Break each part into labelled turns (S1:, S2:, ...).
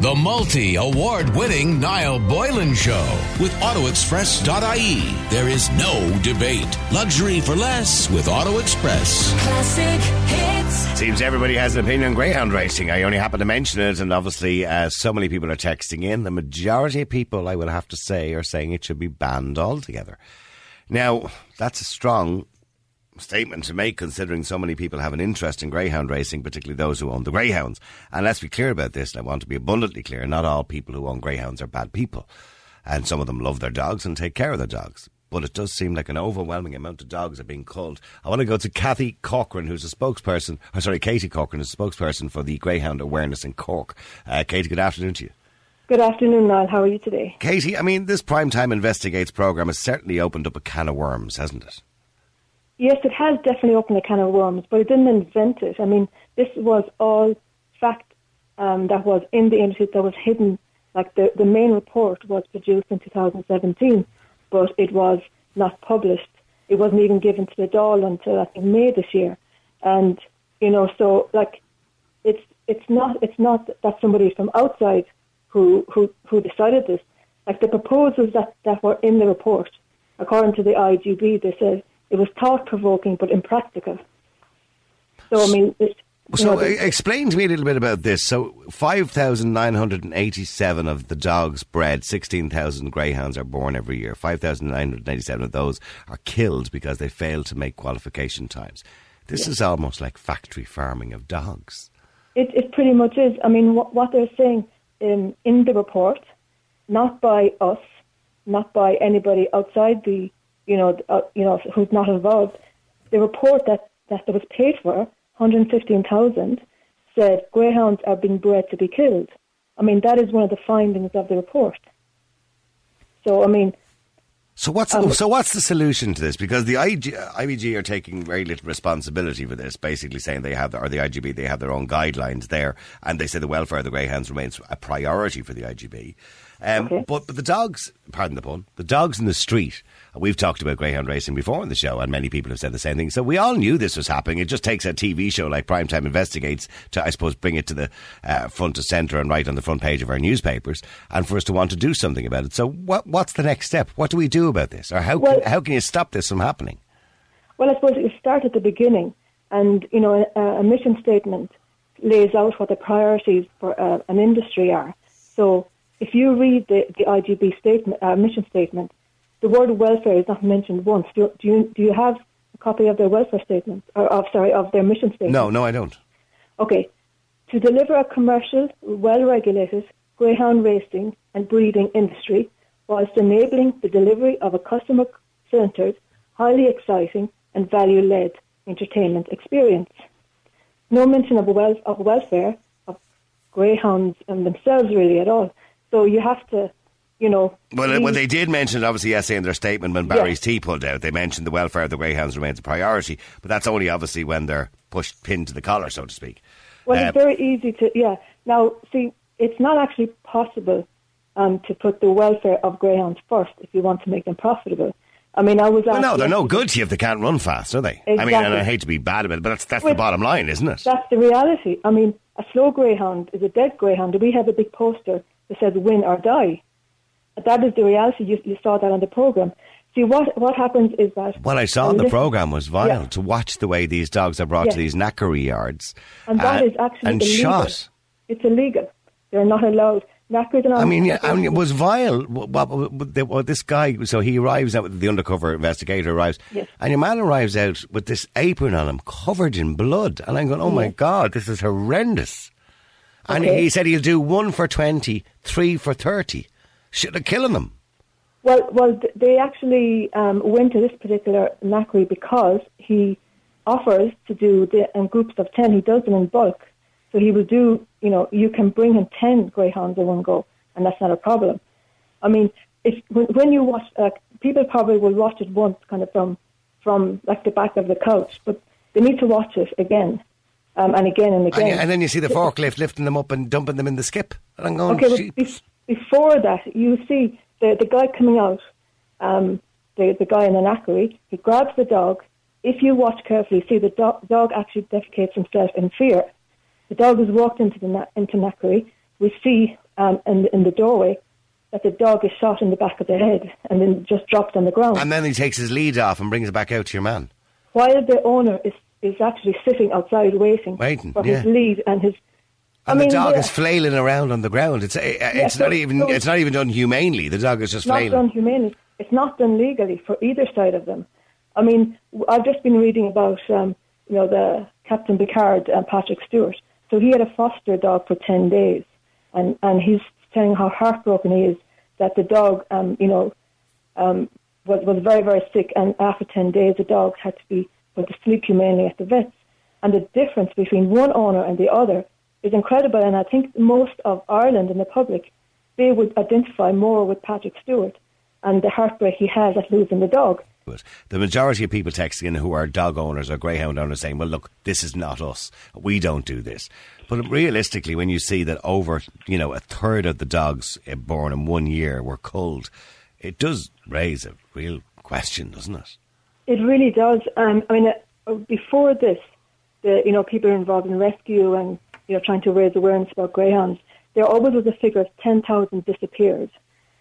S1: The multi award winning Niall Boylan Show with AutoExpress.ie. There is no debate. Luxury for less with Auto Express.
S2: Classic hits.
S3: Seems everybody has an opinion on greyhound racing. I only happen to mention it, and obviously, uh, so many people are texting in. The majority of people, I will have to say, are saying it should be banned altogether. Now, that's a strong statement to make considering so many people have an interest in greyhound racing, particularly those who own the greyhounds. And let's be clear about this, and I want to be abundantly clear not all people who own greyhounds are bad people. And some of them love their dogs and take care of their dogs. But it does seem like an overwhelming amount of dogs are being culled. I want to go to Kathy Corcoran, who's a spokesperson, or sorry, Katie Corcoran, is a spokesperson for the Greyhound Awareness in Cork. Uh, Katie, good afternoon to you.
S4: Good afternoon, Niall. How are you today?
S3: Katie, I mean, this Primetime Investigates programme has certainly opened up a can of worms, hasn't it?
S4: Yes, it has definitely opened a can of worms, but it didn't invent it. I mean, this was all fact um, that was in the industry that was hidden. Like the, the main report was produced in 2017, but it was not published. It wasn't even given to the Dáil until I think May this year. And, you know, so like it's it's not it's not that somebody from outside who who, who decided this. Like the proposals that, that were in the report, according to the IGB, they said it was thought provoking but impractical. So I mean, it's,
S3: So
S4: know,
S3: explain to me a little bit about this. So 5,987 of the dogs bred, 16,000 greyhounds are born every year. 5,987 of those are killed because they fail to make qualification times. This is almost like factory farming of dogs.
S4: It, it pretty much is. I mean, what, what they're saying in, in the report, not by us, not by anybody outside the, you know, uh, you know, who's not involved. The report that that was paid for, 115,000, said greyhounds are being bred to be killed. I mean, that is one of the findings of the report. So, I mean,
S3: So what's
S4: Um,
S3: so what's the solution to this? Because the IG, IBG are taking very little responsibility for this, basically saying they have, or the IGB, they have their own guidelines there, and they say the welfare of the greyhounds remains a priority for the IGB. Um,
S4: Okay.
S3: But but the dogs, pardon the pun, the dogs in the street. We've talked about greyhound racing before on the show, and many people have said the same thing. So we all knew this was happening. It just takes a TV show like Primetime Investigates to, I suppose, bring it to the uh, front to centre and right on the front page of our newspapers, and for us to want to do something about it. So what what's the next step? What do we do about this, or how
S4: Well-
S3: can, how can you stop this from happening?
S4: Well, I suppose you start at the beginning, and you know, a, a mission statement lays out what the priorities for uh, an industry are. So, if you read the, the IGB statement, uh, mission statement, the word welfare is not mentioned once. Do, do you do you have a copy of their welfare statement, or of sorry, of their mission statement?
S3: No, no, I don't.
S4: Okay. To deliver a commercial, well regulated greyhound racing and breeding industry whilst enabling the delivery of a customer centred, highly exciting and value led entertainment experience. No mention of, wel- of welfare, of greyhounds and themselves really at all. So you have to, you know.
S3: Well, uh,
S4: read-
S3: well, they did mention it, obviously, yes, in their statement when Barry's tea pulled out. They mentioned the welfare of the greyhounds remains a priority, but that's only obviously when they're pushed pinned to the collar, so to speak.
S4: Well,
S3: Um,
S4: it's very easy to, yeah. Now, see, it's not actually possible um, to put the welfare of greyhounds first if you want to make them profitable. I mean, I was
S3: Well, no, they're no good to you if they can't run fast, are they? I mean, and I hate to be bad about it, but that's, that's
S4: Well,
S3: the bottom line, isn't it?
S4: That's the reality. I mean, a slow greyhound is a dead greyhound. We have a big poster that says "win or die." That is the reality. You, you saw that on the program. See, what what happens is that
S3: What I saw in the programme was vile
S4: Yeah.
S3: to watch the way these dogs are brought
S4: Yeah.
S3: to these knackery yards
S4: and that
S3: uh,
S4: is actually
S3: and
S4: illegal.
S3: shot.
S4: It's illegal. They're not allowed.
S3: I mean, yeah, I mean, it was vile. What, this guy, so he arrives out, the undercover investigator arrives,
S4: Yes.
S3: and your man arrives out with this apron on him, covered in blood. And I'm going, oh my
S4: Yes.
S3: God, this is horrendous. And
S4: Okay.
S3: he said he'll do one for 20, three for 30. Should have killing them.
S4: Well, well, they actually um, went to this particular knackery because he offers to do the in groups of ten. He does them in bulk, so he will do. You know, you can bring him ten greyhounds in one go, and that's not a problem. I mean, if when, when you watch, uh, people probably will watch it once, kind of from from like the back of the couch, but they need to watch it again um, and again and
S3: And,
S4: again.
S3: you- and then you see the forklift lifting them up and dumping them in the skip. And I'm going,
S4: Okay,
S3: "Gee,
S4: but be- before that, you see the the guy coming out, um, the the guy in the knackery. He grabs the dog. If you watch carefully, you see the dog, dog actually defecates himself in fear. The dog is walked into the na- into knackery. we see um, in, in the doorway that the dog is shot in the back of the head and then just dropped on the ground.
S3: And then he takes his lead off and brings it back out to your man.
S4: While the owner is, is actually sitting outside waiting,
S3: Waiting,
S4: for
S3: yeah.
S4: his lead and his.
S3: And
S4: I mean,
S3: the dog
S4: yeah,
S3: is flailing around on the ground. It's it's
S4: so-
S3: not even
S4: so-
S3: it's not even done humanely. The dog is just
S4: It's not
S3: flailing.
S4: done humanely. It's not done legally for either side of them. I mean, I've just been reading about, um, you know, the Captain Picard and Patrick Stewart. So he had a foster dog for 10 days. And, and he's telling how heartbroken he is that the dog, um, you know, um, was, was very, very sick. And after 10 days, the dog had to be put to sleep humanely at the vets. And the difference between one owner and the other is incredible. And I think most of Ireland and the public, they would identify more with Patrick Stewart and the heartbreak he has at losing the dog.
S3: But the majority of people texting in who are dog owners or greyhound owners saying, "Well, look, this is not us. We don't do this." But realistically, when you see that over, you know, a third of the dogs uh, born in one year were culled, it does raise a real question, doesn't it?
S4: It really does. Um, I mean, uh, before this, the you know people involved in rescue and you know trying to raise awareness about greyhounds, there always was a figure of ten thousand disappeared.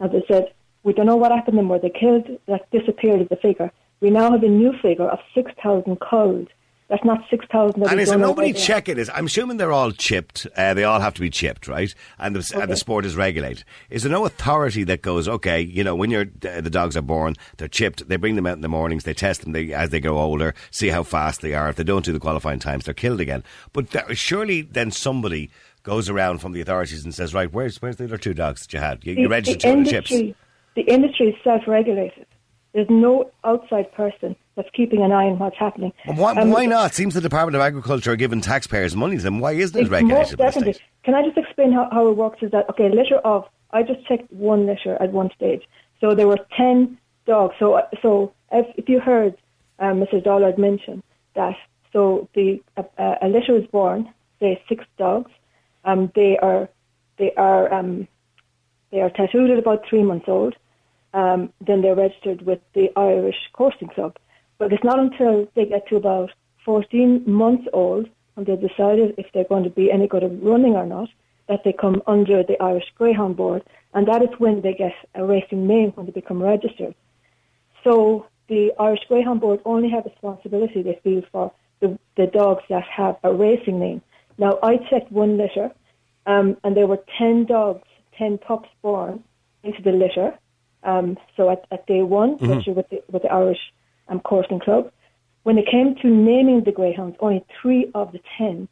S4: As I said, we don't know what happened to them. Were they killed? That disappeared as a figure. We now have a new figure of six thousand culled. That's not six thousand.
S3: And is there nobody checking this? I'm assuming they're all chipped. Uh, they all have to be chipped, right? And the, and the sport is regulated. Is there no authority that goes, okay, you know, when you're, uh, the dogs are born, they're chipped, they bring them out in the mornings, they test them they, as they grow older, see how fast they are. If they don't do the qualifying times, they're killed again. But there, surely then somebody goes around from the authorities and says, right, where's, where's the other two dogs that you had? You, you registered two of the chips.
S4: the industry is self-regulated. There's no outside person that's keeping an eye on what's happening.
S3: Why,
S4: Um,
S3: why not? Seems the Department of Agriculture are giving taxpayers money to them. Why isn't it regulated
S4: definitely. Can I just explain how, how it works? Is that okay? Litter of I just checked one litter at one stage, so there were ten dogs. So so if, if you heard um, Mrs. Dollard mention that, so the a, a litter is born, say six dogs, um, they are they are um, they are tattooed at about three months old. Um, then they're registered with the Irish Coursing Club. But it's not until they get to about 14 months old and they've decided if they're going to be any good at running or not that they come under the Irish Greyhound Board. And that is when they get a racing name, when they become registered. So the Irish Greyhound Board only have responsibility, they feel, for the, the dogs that have a racing name. Now, I checked one litter, um, and there were 10 dogs, 10 pups born into the litter. Um, so at, at day one, registered with the, with the Irish um, Coursing Club. When it came to naming the greyhounds, only three of the 10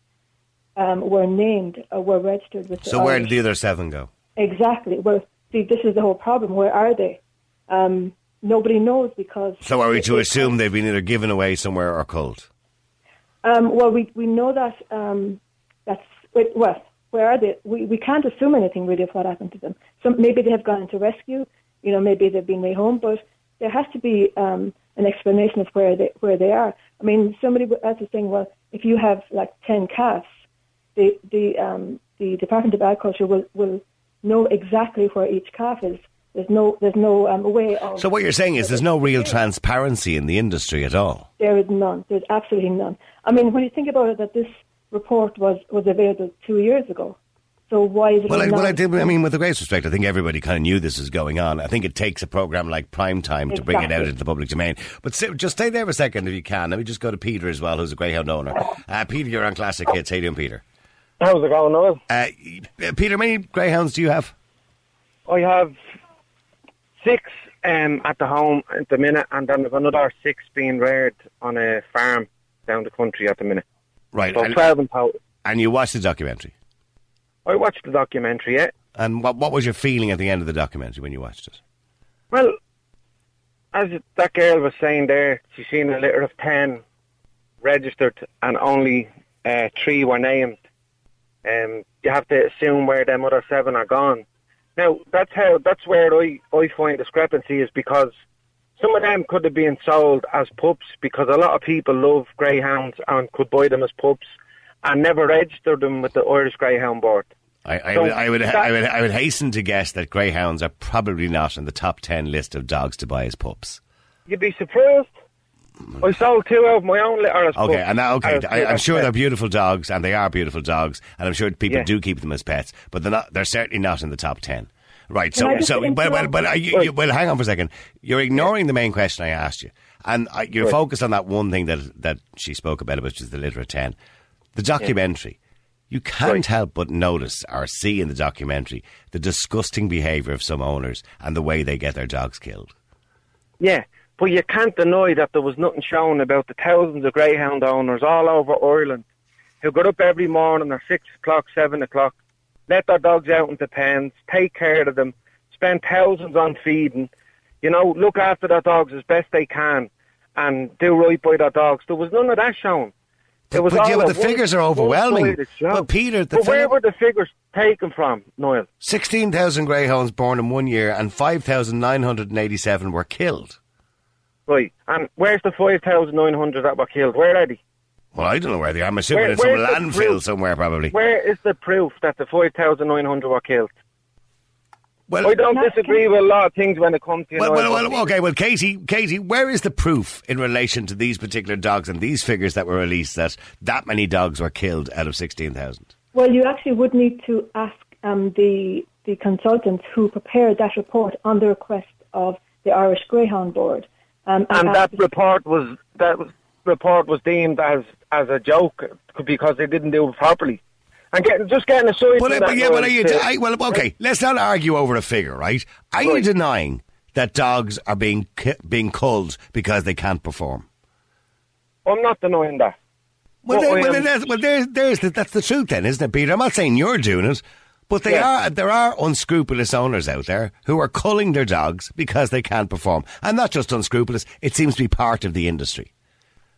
S4: um, were named, uh, were registered with the
S3: So where
S4: Irish.
S3: did the other seven go?
S4: Exactly. Well, see, this is the whole problem. Where are they? Um, nobody knows because.
S3: So are we to assume they've been either given away somewhere or culled?
S4: Um, well, we we know that um, that's well. Where are they? We we can't assume anything really of what happened to them. Some maybe they have gone into rescue. You know, maybe they've been made home, but there has to be um, an explanation of where they where they are. I mean, somebody else is saying, well, if you have like ten calves, the the um, the Department of Agriculture will will know exactly where each calf is. There's no there's no um, way of.
S3: So what you're saying is there's no real transparency in the industry at all.
S4: There is none. There's absolutely none. I mean, when you think about it, that this report was, was available two years ago. So why is it
S3: Well, I, well, I, did, I mean, with the greatest respect, I think everybody kind of knew this was going on. I think it takes a program like Prime Time to bring it out into the public domain. But sit, just stay there for a second if you can. Let me just go to Peter as well, who's a Greyhound owner. Uh, Peter, you're on Classic Hits. How you doing, Peter?
S5: How's it going, Noel?
S3: Uh, Peter, how many Greyhounds do you have?
S5: I have six um, at the home at the minute, and then I've another six being reared on a farm down the country at the minute.
S3: Right.
S5: So
S3: And,
S5: 12 in total.
S3: and you watched the documentary.
S5: I watched the documentary, yeah.
S3: And what, what was your feeling at the end of the documentary when you watched it?
S5: Well, as that girl was saying there, she's seen a litter of 10 registered and only uh, three were named. Um, you have to assume where them other seven are gone. Now, that's how, that's where I, I find discrepancy is because some of them could have been sold as pups because a lot of people love greyhounds and could buy them as pups and never registered them with the Irish Greyhound Board.
S3: I, I,
S5: So
S3: would, I, would,
S5: that-
S3: I, would, I would hasten to guess that greyhounds are probably not in the top 10 list of dogs to buy as pups.
S5: You'd be surprised. I sold two of my own litter. as
S3: Okay,
S5: pups.
S3: and that, okay, I, I'm
S5: as
S3: sure they're beautiful dogs, and they are beautiful dogs, and I'm sure people
S5: Yeah.
S3: do keep them as pets, but they're not. They're certainly not in the top ten. Right.
S4: Can
S3: So, so, well, well, are you, you, well, hang on for a second. You're ignoring the main question I asked you, and uh, you're
S5: Right.
S3: focused on that one thing that that she spoke about, which is the litter of ten, the documentary. You can't
S5: Right.
S3: help but notice or see in the documentary the disgusting behaviour of some owners and the way they get their dogs killed.
S5: Yeah, but you can't deny that there was nothing shown about the thousands of greyhound owners all over Ireland who got up every morning at six o'clock, seven o'clock, let their dogs out into pens, take care of them, spend thousands on feeding, you know, look after their dogs as best they can, and do right by their dogs. There was none of that shown.
S3: But-
S5: It was
S3: but yeah, but the figures are overwhelming. But Peter, the
S5: but where were the figures taken from, Noel?
S3: 16,000 greyhounds born in one year and 5,987 were killed.
S5: Right, and where's the 5,900 that were killed? Where are they?
S3: Well, I don't know where they are. I'm assuming
S5: Where-
S3: in some landfill
S5: proof?
S3: somewhere, probably.
S5: Where is the proof that the 5,900 were killed?
S3: Well,
S5: I don't disagree with a lot of things when it comes to you
S3: well,
S5: know,
S3: well, well, okay, well, Katie, Katie, where is the proof in relation to these particular dogs and these figures that were released that that many dogs were killed out of 16,000?
S4: Well, you actually would need to ask um, the the consultants who prepared that report on the request of the Irish Greyhound Board. Um,
S5: and
S4: ask
S5: that report was that was, report was deemed as as a joke because they didn't do it properly. And getting just getting
S3: But,
S5: from
S3: uh,
S5: that,
S3: but yeah, but are you, I, well, okay, let's not argue over a figure, right? Are you denying that dogs are being being culled because they can't perform?
S5: I'm not denying that.
S3: Well,
S5: Well,
S3: there, well,
S5: am-
S3: there's, well there's, there's the, that's the truth, then, isn't it, Peter? I'm not saying you're doing it, but they
S5: Yeah.
S3: are. There are unscrupulous owners out there who are culling their dogs because they can't perform, and not just unscrupulous. It seems to be part of the industry.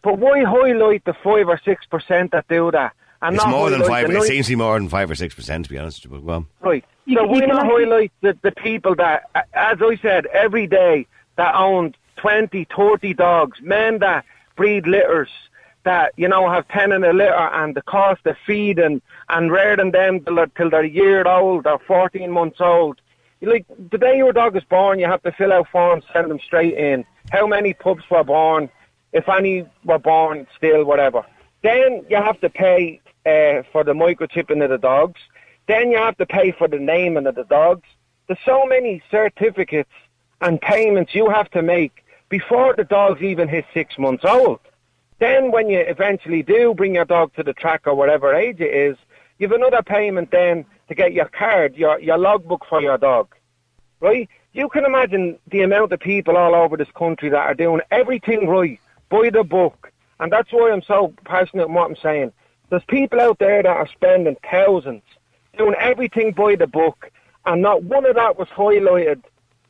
S5: But why highlight the five or six percent that do that? And
S3: It's
S5: not
S3: more than five.
S5: the
S3: It seems to be more than five or six percent, to be honest. But well,
S5: Right.
S4: You
S5: so
S4: can- you
S5: why
S4: can
S5: not
S4: actually-
S5: highlight the, the people that, as I said, every day that own 20, 30 dogs, men that breed litters, that, you know, have 10 in a litter and the cost of feeding and rearing them till they're, till they're a year old or 14 months old. You Like, the day your dog is born, you have to fill out forms, send them straight in. How many pups were born, if any were born still, whatever. Then you have to pay uh, for the microchipping of the dogs. Then you have to pay for the naming of the dogs. There's so many certificates and payments you have to make before the dogs even hit six months old. Then when you eventually do bring your dog to the track or whatever age it is, you've another payment then to get your card, your, your logbook for your dog. Right? You can imagine the amount of people all over this country that are doing everything right, by the book. And that's why I'm so passionate in what I'm saying. There's people out there that are spending thousands doing everything by the book, and not one of that was highlighted.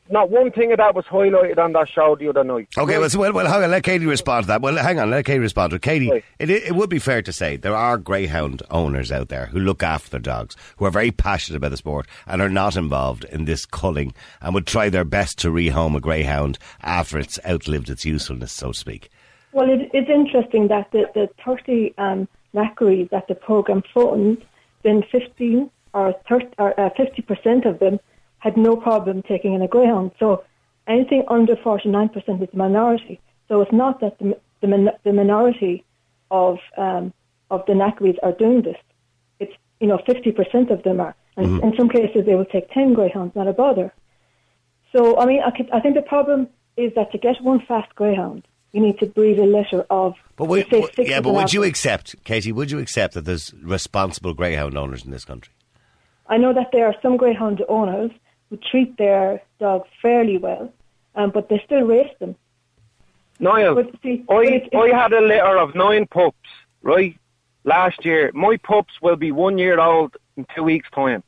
S5: Not one thing of that was highlighted on that show the other night.
S3: Okay, well, so, well, well, hang on, let Katie respond to that. Well, hang on, let Katie respond to it. Katie,
S5: Right.
S3: it, it would be fair to say there are greyhound owners out there who look after their dogs, who are very passionate about the sport and are not involved in this culling and would try their best to rehome a greyhound after it's outlived its usefulness, so to speak.
S4: Well, it, it's interesting that the, the 30 um, knackeries that the program funds, then 15 or, 30, or uh, 50% of them had no problem taking in a greyhound. So anything under 49% is a minority. So it's not that the, the, the minority of um, of the knackeries are doing this. It's you know 50% of them are, and in some cases they will take 10 greyhounds, not a bother. So I mean, I, could, I think the problem is that to get one fast greyhound, you need to breathe a litter of.
S3: But would,
S4: say, six
S3: yeah, but
S4: an
S3: would you accept, Katie, would you accept that there's responsible greyhound owners in this country?
S4: I know that there are some greyhound owners who treat their dogs fairly well, um, but they still race them.
S5: Niall,
S4: But see, but
S5: I,
S4: it's-
S5: I had a litter of nine pups, right, last year. My pups will be one year old in two weeks' time.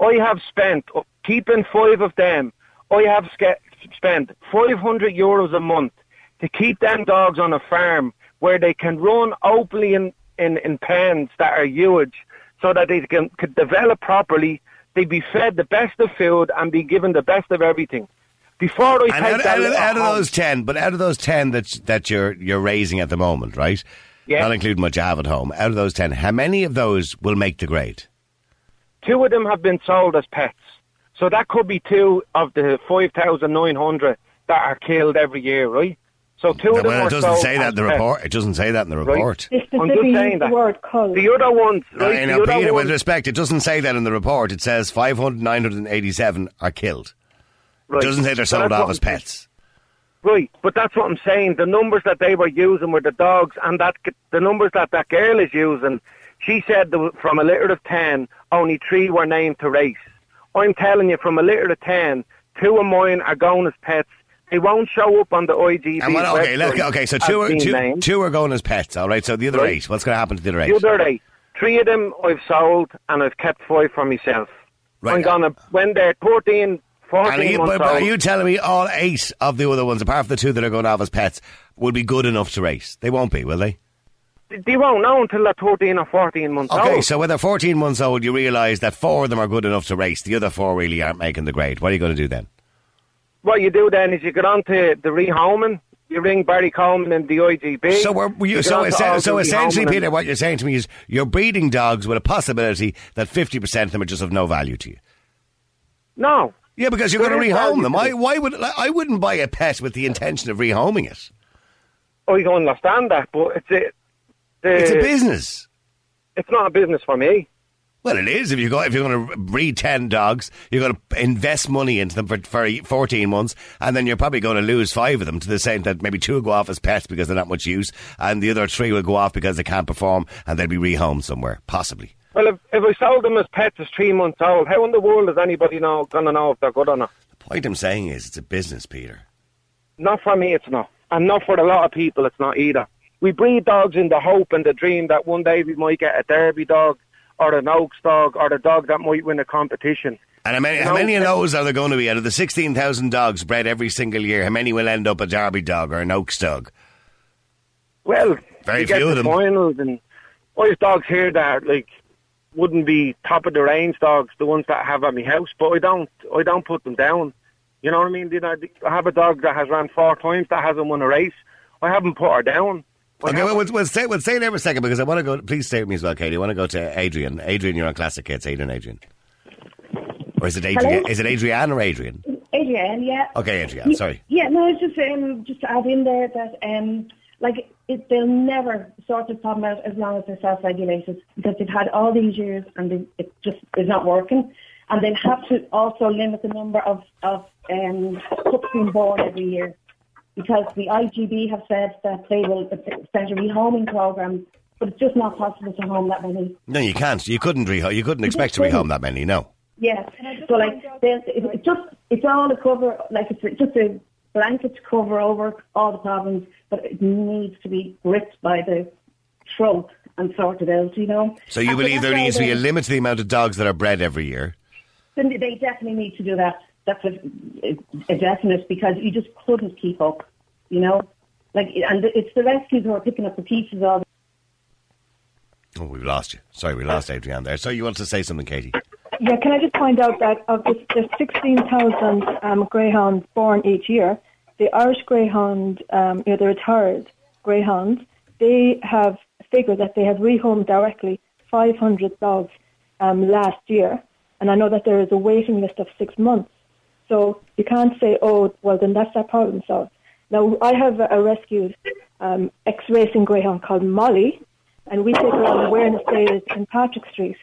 S5: I have spent, uh, keeping five of them, I have ske- spent 500 euros a month to keep them dogs on a farm where they can run openly in, in, in pens that are huge so that they can, could develop properly, they be fed the best of food and be given the best of everything. Before I
S3: And
S5: take
S3: out, out, of, out of those ten, but out of those ten that that you're you're raising at the moment, right?
S5: Yeah.
S3: Not including what you have at home. Out of those ten, how many of those will make the grade?
S5: Two of them have been sold as pets. So that could be two of the 5,900 that are killed every year, right? So two
S3: No,
S5: of them
S3: well,
S5: were
S3: it doesn't
S5: sold
S3: say that in the report. It doesn't say that in the report.
S4: They
S5: I'm just saying
S4: use the
S5: that.
S4: word cull.
S5: The other ones,
S3: No,
S5: right?
S3: you
S5: the
S3: know,
S5: other
S3: Peter, with respect, it doesn't say that in the report. It says 500, 987 are killed.
S5: right.
S3: It doesn't say they're sold off as pets.
S5: Right, but that's what I'm saying. The numbers that they were using were the dogs, and that the numbers that that girl is using. She said there, from a litter of ten, only three were named to race. I'm telling you, from a litter of ten, two of mine are going as pets. They won't show up on the IGB.
S3: And what, okay, let's, okay, so two are, two,
S5: named.
S3: two are going as pets, all right? So the other
S5: Right.
S3: eight, what's going to happen to the other eight?
S5: The other eight, three of them I've sold, and I've kept five for myself.
S3: Right.
S5: I'm uh, gonna when they're 13, 14
S3: are you,
S5: months
S3: but, but are you telling me all eight of the other ones, apart from the two that are going off as pets, will be good enough to race? They won't be, will they?
S5: They won't know until they're 13 or 14 months
S3: Okay,
S5: old.
S3: Okay, so when they're 14 months old, you realise that four of them are good enough to race. The other four really aren't making the grade. What are you going to do then?
S5: What you do then is you get on to the rehoming. You ring Barry Coleman and the IGB.
S3: So, we're, you,
S5: You
S3: so,
S5: get on to
S3: essen-
S5: all
S3: so essentially, Peter, what you're saying to me is you're breeding dogs with a possibility that 50% of them are just of no value to you.
S5: No.
S3: Yeah, because you're going to rehome them. I, why would like, I wouldn't buy a pet with the intention of rehoming it?
S5: Oh, I don't understand that, but it's a, the,
S3: It's a business.
S5: it's not a business for me.
S3: Well, it is. If you go, if you're going to breed ten dogs, you're going to invest money into them for, for 14 months, and then you're probably going to lose five of them to the extent that maybe two will go off as pets because they're not much use, and the other three will go off because they can't perform, and they'll be rehomed somewhere, possibly.
S5: Well, if, if I sold them as pets as three months old, how in the world is anybody now gonna know if they're good or not?
S3: The point I'm saying is, it's a business, Peter.
S5: Not for me, it's not. And not for a lot of people, it's not either. We breed dogs in the hope and the dream that one day we might get a Derby dog or an Oaks dog or the dog that might win a competition.
S3: And how many, how many of those are there going to be out of the 16,000 dogs bred every single year? How many will end up a Derby dog or an Oaks dog?
S5: Well,
S3: Very few of them.
S5: finals and dogs here that like wouldn't be top of the range dogs, the ones that I have at my house, but I don't I don't put them down. You know what I mean? You know, I have a dog that has ran four times that hasn't won a race. I haven't put her down.
S3: Okay, well, we'll, we'll, stay, we'll stay there for a second because I want to go. Please stay with me as well, Katie. I want to go to Adrian. Adrian, you're on Classic Hits. Adrian, Adrian. Or is it Adrian?
S6: Hello?
S3: Is it Adrian or Adrian?
S6: Adrian, yeah.
S3: Okay, Adrian. Sorry.
S6: Yeah, no, it's just um, just to add in there that um, like it, they'll never sort this problem out as long as they're self-regulated because they've had all these years and they, it just is not working, and they'll have to also limit the number of of um, pups being born every year because the IGB have said that they will start a rehoming program, but it's just not possible to home that many.
S3: No, you can't. You couldn't reho- You couldn't expect to rehome that many. No.
S6: Yeah. So like, there's, it, it just it's all a cover, like it's just a blanket to cover over all the problems, but it needs to be gripped by the throat and sorted out. You know.
S3: So you
S6: And
S3: believe there needs to be a limit to the amount of dogs that are bred every year?
S6: Then they definitely need to do that. That's a, a definite because you just couldn't keep up. You know, like and it's the rescues who are picking up the pieces of.
S3: Oh, we've lost you. Sorry, we lost Adrian there. So you want to say something, Katie?
S4: Yeah, can I just point out that of the, the 16,000 um, greyhounds born each year, the Irish greyhound, um, you know, the retired greyhounds, they have figured that they have rehomed directly 500 dogs um, last year. And I know that there is a waiting list of six months. So you can't say, oh, well, then that's that problem solved. Now, I have a, rescued um, ex-racing greyhound called Molly, and we take her on awareness days in Patrick Street.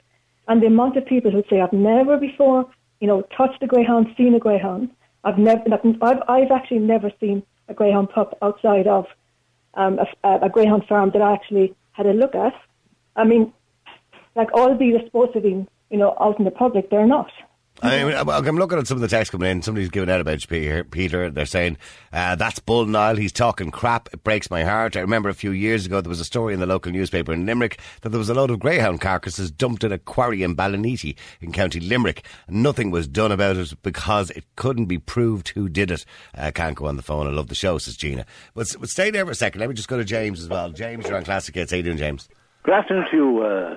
S4: And the amount of people who say, I've never before, you know, touched a greyhound, seen a greyhound. I've never, I've, I've actually never seen a greyhound pup outside of um, a, a greyhound farm that I actually had a look at. I mean, like all these are supposed to be, you know, out in the public. They're not.
S3: I mean, I'm looking at some of the text coming in. Somebody's giving out about Peter. Peter. They're saying, uh, that's Bull Niall. He's talking crap. It breaks my heart. I remember a few years ago there was a story in the local newspaper in Limerick that there was a load of greyhound carcasses dumped in a quarry in Ballinity in County Limerick. Nothing was done about it because it couldn't be proved who did it. Uh, can't go on the phone. I love the show, says Gina. But, but stay there for a second. Let me just go to James as well. James, you're on Classic Hits. How you doing, James?
S7: Good afternoon to you, uh,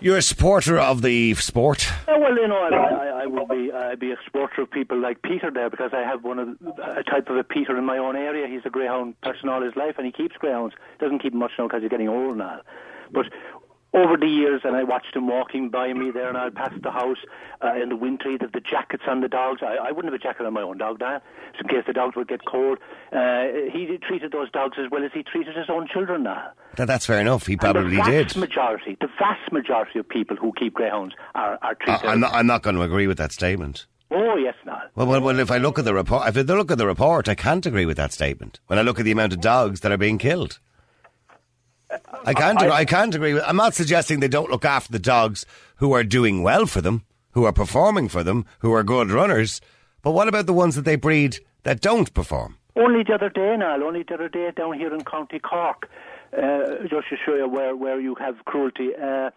S3: You're a supporter of the sport.
S7: Oh, well, you know, I, I, I will be I'd be a supporter of people like Peter there because I have one of the, a type of a Peter in my own area. He's a greyhound person all his life, and he keeps greyhounds. Doesn't keep much now because he's getting old now. But over the years, and I watched him walking by me there, and I'd pass the house uh, in the winter. He'd the jackets on the dogs. I, I wouldn't have a jacket on my own dog now, in case the dogs would get cold. Uh, he treated those dogs as well as he treated his own children now.
S3: That, that's fair enough. He probably
S7: and the vast
S3: did.
S7: majority, the vast majority of people who keep greyhounds are, are treated.
S3: I, am not, I'm not going to agree with that statement.
S7: Oh yes, now.
S3: Well, well, well, if I look at the report, if I look at the report, I can't agree with that statement. When I look at the amount of dogs that are being killed. I can't. I, I can't agree with. I'm not suggesting they don't look after the dogs who are doing well for them, who are performing for them, who are good runners. But what about the ones that they breed that don't perform?
S7: Only the other day, Niall. Only the other day down here in County Cork, uh, just to show you where where you have cruelty. Uh,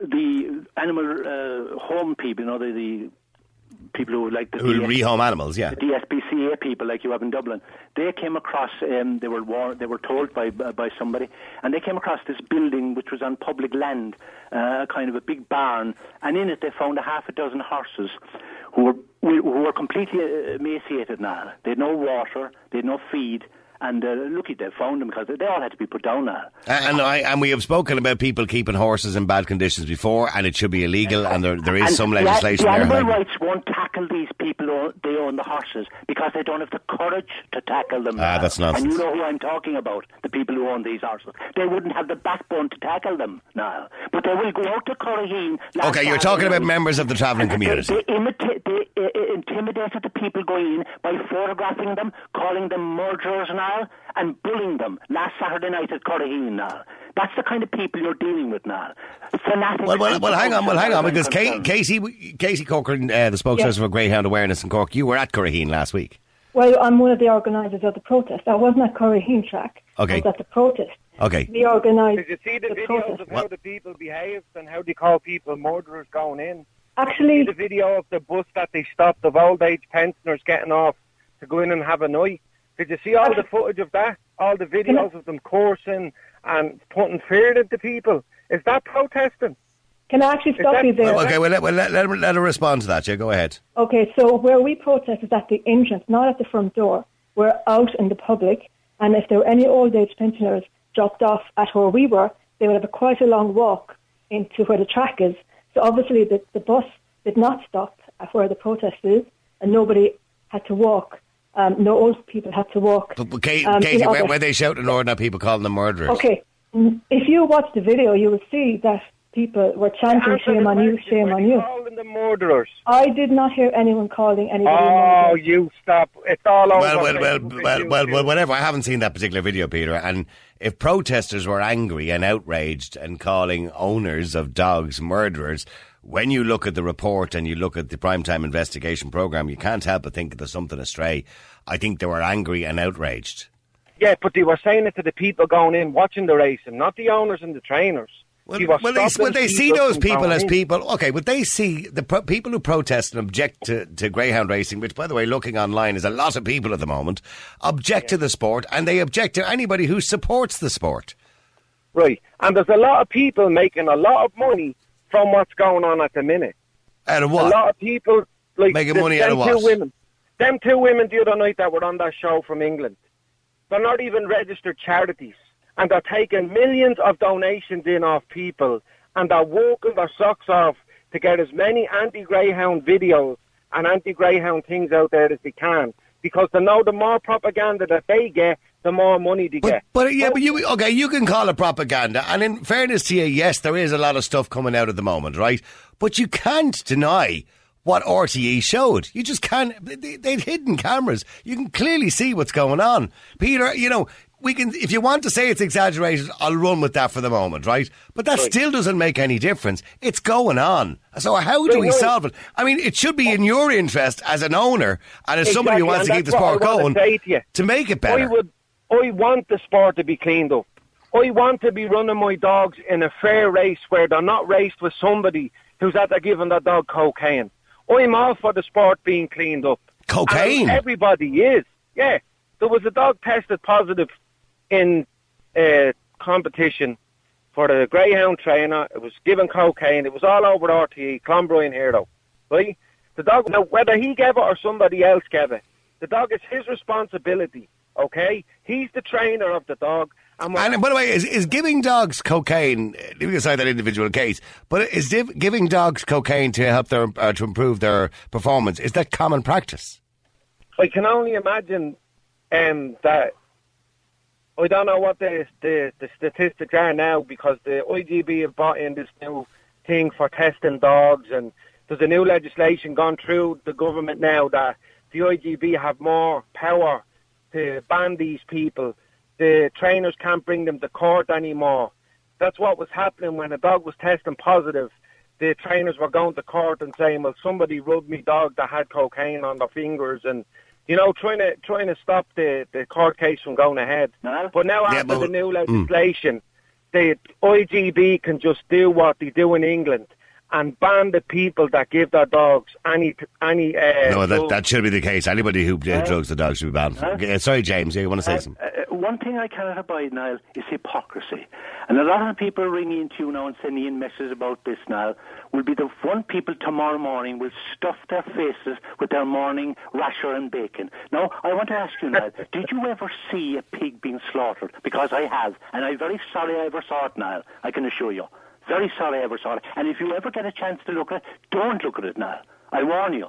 S7: the animal uh, home people, you know, the, the people who like the
S3: Who
S7: DS
S3: rehome animals? Yeah.
S7: the DSPCA people like you have in Dublin, they came across. Um, they were war- they were told by by somebody, and they came across this building which was on public land, uh, kind of a big barn, and in it they found a half a dozen horses, who were who were completely uh, emaciated now. They had no water, they had no feed. And uh, lucky they found them because they all had to be put down now.
S3: And I and we have spoken about people keeping horses in bad conditions before, and it should be illegal, and there there is
S7: And
S3: some legislation
S7: the,
S3: there.
S7: animal
S3: Like,
S7: rights won't tackle these people who they own the horses because they don't have the courage to tackle them.
S3: Ah,
S7: now.
S3: that's nonsense.
S7: And you know who I'm talking about, the people who own these horses. They wouldn't have the backbone to tackle them now. But they will go out to Curraheen.
S3: okay, you're talking about members of the travelling community.
S7: They, they, imita- they uh, intimidated the people going in by photographing them, calling them murderers now, and bullying them last Saturday night at Curraheen now. That's the kind of people you're dealing with now. Fanatics.
S3: Well, well, well, hang on, well, hang on, because Kay. Casey, Casey Corcoran, uh, the spokesperson
S4: Yes.
S3: for Greyhound Awareness in Cork, you were at Curraheen last week.
S4: Well, I'm one of the organisers of the protest. I wasn't at Curraheen track.
S3: Okay.
S4: I was at the protest.
S3: Okay.
S4: We organised
S5: Did you see the,
S4: the
S5: videos
S4: protest.
S5: of how
S3: What?
S5: the people behaved and how they call people murderers going in?
S4: Actually,
S5: See the video of the bus that they stopped of old age pensioners getting off to go in and have a night. Did you see all the footage of that? All the videos of them coursing and putting fear into people. Is that protesting?
S4: can I actually stop
S5: that-
S4: you there?
S3: Okay, well, let, well, let, let, her- let her respond to that. Yeah, go ahead.
S4: Okay, so where we protest is at the entrance, not at the front door. We're out in the public, and if there were any old age pensioners dropped off at where we were, they would have a quite a long walk into where the track is. So obviously, the, the bus did not stop at where the protest is, and nobody had to walk. Um, no old people had to walk.
S3: But, but Kay,
S4: um, in
S3: Casey, where,
S4: other-
S3: where they shouting ordinary people calling them murderers?
S4: Okay, mm, if you watch the video, you will see that people were chanting
S5: Answer
S4: "Shame on you, shame on
S5: they
S4: you."
S5: calling them murderers.
S4: I did not hear anyone calling anybody.
S5: Oh,
S4: murderers.
S5: you stop. It's all over.
S3: Well, well, well, well, well, well, whatever. I haven't seen that particular video, Peter. And if protesters were angry and outraged and calling owners of dogs murderers, when you look at the report and you look at the primetime investigation program, you can't help but think there's something astray. I think they were angry and outraged.
S5: Yeah, but they were saying it to the people going in watching the racing, not the owners and the trainers.
S3: Well,
S5: They
S3: well, they, well, they see those people as
S5: in.
S3: people. Okay, but they see the pro- people who protest and object to, to greyhound racing, which, by the way, looking online is a lot of people at the moment, object to the sport and they object to anybody who supports the sport.
S5: Right. And there's a lot of people making a lot of money from what's going on at the minute.
S3: Out of
S5: A lot of people like
S3: Making money out
S5: them
S3: of
S5: two women. Them two women the other night that were on that show from England. They're not even registered charities. And they're taking millions of donations in off people and they're walking their socks off to get as many anti greyhound videos and anti greyhound things out there as they can. Because they know the more propaganda that they get, the more money they
S3: But,
S5: get.
S3: but yeah, but you okay? You can call it propaganda, and in fairness to you, yes, there is a lot of stuff coming out at the moment, right? But you can't deny what RTE showed. You just can't. They, they'd hidden cameras. You can clearly see what's going on, Peter. You know. We can, if you want to say it's exaggerated, I'll run with that for the moment, right? But that still doesn't make any difference. It's going on. So how do we solve it? I mean, it should be in your interest as an owner and as somebody who
S5: Exactly,
S3: wants to keep the sport going
S5: to
S3: to make it better.
S5: I want the sport to be cleaned up. I want to be running my dogs in a fair race where they're not raced with somebody who's out there giving that dog cocaine. I'm all for the sport being cleaned up.
S3: Cocaine?
S5: And everybody is. Yeah. There was a dog tested positive in uh, competition for the greyhound trainer. It was given cocaine. It was all over RTE, Clonbrien Hero. Right? The dog, now whether he gave it or somebody else gave it, the dog is his responsibility. Okay? He's the trainer of the dog, And,
S3: And by the way, is, is giving dogs cocaine, leaving aside that individual case, but is div- giving dogs cocaine to help their, uh, to improve their performance, is that common practice?
S5: I can only imagine um, that. I don't know what the, the the statistics are now because the IGB have brought in this new thing for testing dogs, and there's a new legislation gone through the government now that the IGB have more power to ban these people. The trainers can't bring them to court anymore. That's what was happening when a dog was testing positive. The trainers were going to court and saying, "Well, somebody rubbed me dog that had cocaine on their fingers," and you know, trying to trying to stop the the court case from going ahead.
S7: No.
S5: But now
S3: Yeah,
S5: after
S3: but-
S5: the new mm. legislation, the IGB can just do what they do in England and ban the people that give their dogs any any. Uh,
S3: no, that, that should be the case. Anybody who uh, drugs the dog should be banned. Okay, sorry, James, you want to say something?
S7: Uh, one thing I cannot abide, Niall, is hypocrisy. And a lot of people ringing into you now and sending in messages about this, Niall, will be the one people tomorrow morning will stuff their faces with their morning rasher and bacon. Now, I want to ask you, Niall, did you ever see a pig being slaughtered? Because I have, and I'm very sorry I ever saw it, Niall, I can assure you. Very sorry I ever saw it. And if you ever get a chance to look at it, don't look at it, now. I warn you.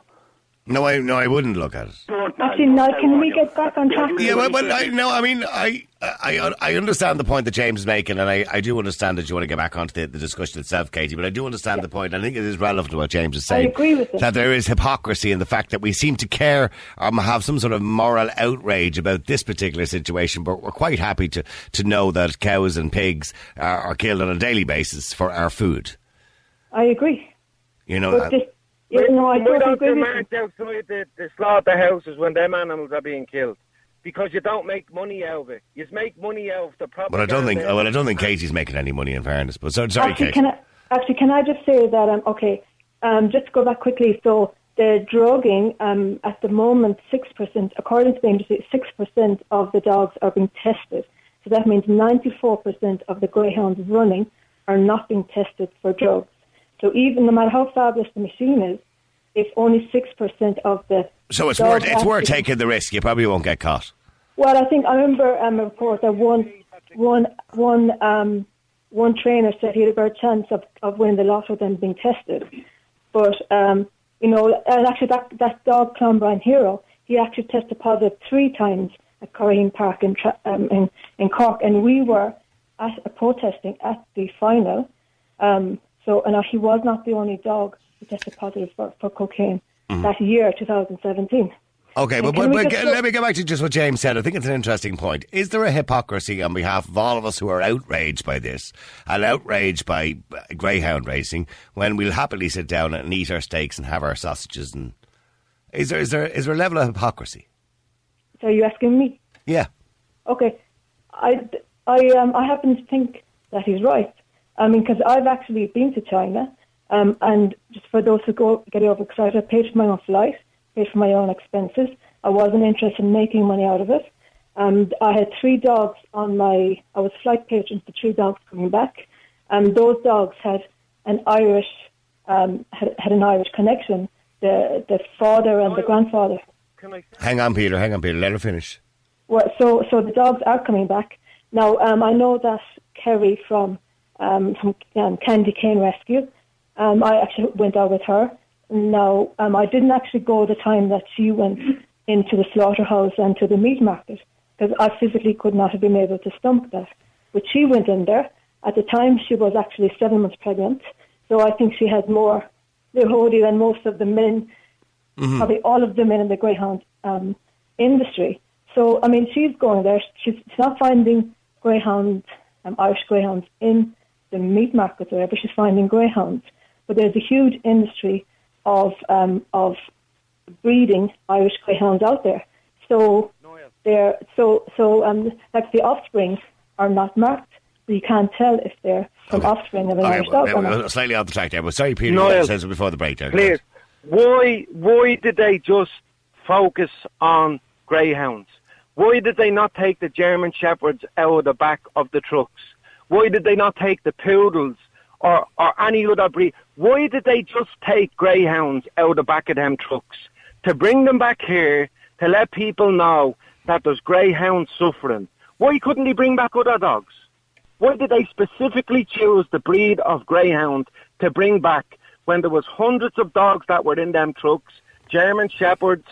S3: No, I no, I wouldn't look at it.
S4: Actually,
S7: I
S4: can we get back on track?
S3: Yeah, but, but I, no, I mean, I, I, I understand the point that James is making, and I, I do understand that you want to get back onto the, the discussion itself, Katie. But I do understand the point. I think it is relevant to what James is saying.
S4: I agree with it.
S3: that there is hypocrisy in the fact that we seem to care or have some sort of moral outrage about this particular situation, but we're quite happy to to know that cows and pigs are, are killed on a daily basis for our food.
S4: I agree.
S3: You know,
S4: But uh,
S3: that-
S4: this, you know, I
S5: we don't
S4: agree
S5: do
S4: with you.
S5: march outside the, the slaughterhouses when them animals are being killed. Because you don't make money out of it. You make money out of the
S3: but I don't think. Well, I don't think Katie's making any money. In fairness, but so, sorry,
S4: actually,
S3: Katie.
S4: can I actually can I just say that um, okay, um, just to go back quickly. So the drugging um, at the moment, six percent, according to the industry, six percent of the dogs are being tested. So that means ninety-four percent of the greyhounds running are not being tested for drugs. So even no matter how fabulous the machine is, if only six percent of the
S3: So it's worth it's worth taking the risk. You probably won't get caught.
S4: Well, I think I remember um, a report that one, one, one, um, one trainer said he had a better chance of, of winning the lotto than being tested. But um, you know, and actually that that dog Clonbrien Hero, he actually tested positive three times at Curraheen Park in, um, in in Cork, and we were at uh, protesting at the final. Um, so, and he was not the only dog who tested positive for, for cocaine that year, 2017.
S3: Okay, but, but, but get- let me get back to just what James said. I think it's an interesting point. Is there a hypocrisy on behalf of all of us who are outraged by this and outraged by greyhound racing when we'll happily sit down and eat our steaks and have our sausages? And is there is there is there a level of hypocrisy?
S4: So, are you asking me?
S3: Yeah.
S4: Okay, I, I, um, I happen to think that he's right. I mean, because I've actually been to China, um, and just for those who go get overexcited, I paid for my own flight, paid for my own expenses. I wasn't interested in making money out of it. Um, I had three dogs on my. I was flight patron for three dogs coming back, and those dogs had an Irish um, had, had an Irish connection. The the father and the grandfather
S5: Can I
S3: Hang on, Peter. Hang on, Peter. Let her finish.
S4: well, so so the dogs are coming back now. Um, I know that Kerry from um, from um, Candy Cane Rescue. Um, I actually went out with her. Now um, I didn't actually go the time that she went into the slaughterhouse and to the meat market because I physically could not have been able to stomach that. But she went in there. At the time, she was actually seven months pregnant, so I think she had more holy than most of the men probably all of the men in the greyhound um, industry. So, I mean, she's going there. She's, she's not finding greyhounds, um, Irish greyhounds, in the meat markets or wherever. She's finding greyhounds. But there's a huge industry of um, of breeding Irish greyhounds out there. So they're so so um, like the offspring are not marked. So you can't tell if they're from
S3: Okay.
S4: offspring of an
S3: Okay,
S4: Irish
S3: well,
S4: dog or not.
S3: slightly off the track there, but sorry, Peter.
S5: Noel,
S3: you said it before the break there.
S5: Please, why why did they just focus on greyhounds? Why did they not take the German shepherds out of the back of the trucks? Why did they not take the poodles or or any other breed? Why did they just take greyhounds out of the back of them trucks to bring them back here to let people know that there's greyhounds suffering? Why couldn't he bring back other dogs? Why did they specifically choose the breed of greyhound to bring back when there was hundreds of dogs that were in them trucks, German shepherds,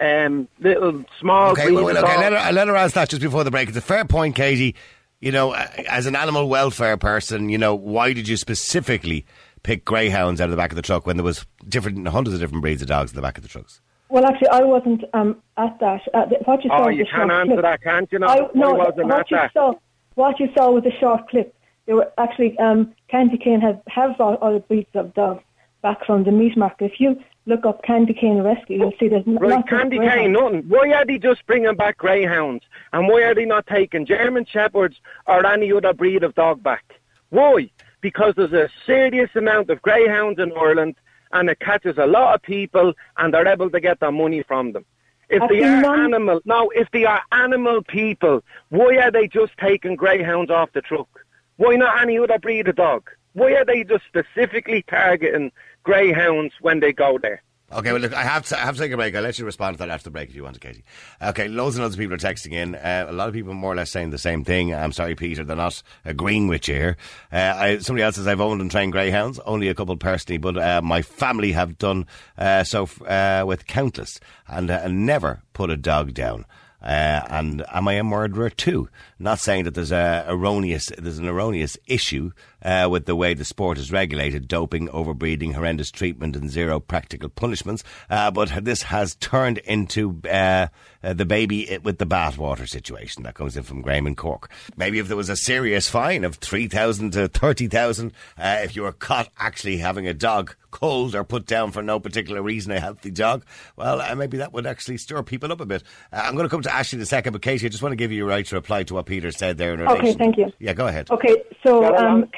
S5: um, little small.
S3: Okay, well, okay. Let her, let her ask that just before the break. It's a fair point, Katie. You know, as an animal welfare person, you know, why did you specifically pick greyhounds out of the back of the truck when there was different hundreds of different breeds of dogs in the back of the trucks?
S4: Well, actually, I wasn't um, at that. Uh, what you saw
S5: oh, you can't answer
S4: clip.
S5: that, can't you? Know?
S4: I, no,
S5: what
S4: you
S5: that.
S4: saw, what you saw was a short clip. There were actually um, Candy Cane have have all, all the breeds of dogs back from the meat market. If you look up Candy Cane Rescue, you'll see there's
S5: right, Candy Cane, nothing. Why are they just bringing back greyhounds? And why are they not taking German Shepherds or any other breed of dog back? Why? Because there's a serious amount of greyhounds in Ireland and it catches a lot of people and they're able to get their money from them. If they are none... animal, no, if they are animal people, why are they just taking greyhounds off the truck? Why not any other breed of dog? Why are they just specifically targeting greyhounds when they go there?
S3: Okay, well, look, I have to, I have to take a break. I'll let you respond to that after the break if you want to, Katie. Okay, loads and loads of people are texting in. Uh, a lot of people more or less saying the same thing. I'm sorry, Peter, they're not agreeing with you here. Uh, I, somebody else says I've owned and trained greyhounds, only a couple personally, but uh, my family have done uh, so uh, with countless and uh, never put a dog down. Uh, and am I a murderer too? Not saying that there's a erroneous there's an erroneous issue uh, with the way the sport is regulated, doping, overbreeding, horrendous treatment, and zero practical punishments. Uh, but this has turned into uh, uh, the baby with the bathwater situation that comes in from Graham and Cork. Maybe if there was a serious fine of three thousand to thirty thousand uh, if you were caught actually having a dog cold or put down for no particular reason, a healthy dog, well, uh, maybe that would actually stir people up a bit. I'm going to come to Ashley in a second, but Katie, I just want to give you a right to reply to what Peter said there in relation.
S4: Okay, thank you.
S3: Yeah, go ahead.
S4: Okay, so um,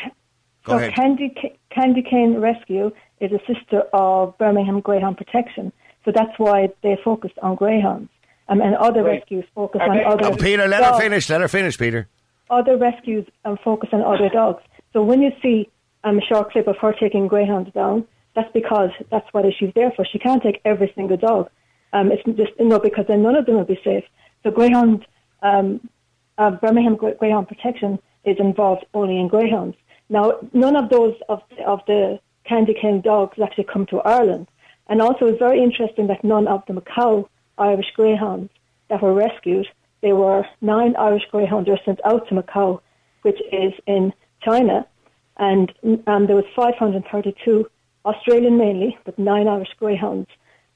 S3: Go
S4: so
S3: ahead.
S4: Candy, Candy Cane Rescue is a sister of Birmingham Greyhound Protection, so that's why they focused on greyhounds. Um, and other
S5: Right.
S4: rescues focus on other.
S3: Oh, Peter, let
S4: dogs.
S3: her finish. Let her finish, Peter.
S4: Other rescues um, focus on other dogs. So when you see um, a short clip of her taking greyhounds down, that's because that's what she's there for. She can't take every single dog. Um, it's just you know because then none of them will be safe. So greyhound, um, uh, Birmingham Greyhound Protection is involved only in greyhounds. Now, none of those of of the candy cane dogs actually come to Ireland, and also it's very interesting that none of the Macau Irish greyhounds that were rescued, there were nine Irish greyhounds sent out to Macau, which is in China, and um, there was 532 Australian mainly, but nine Irish greyhounds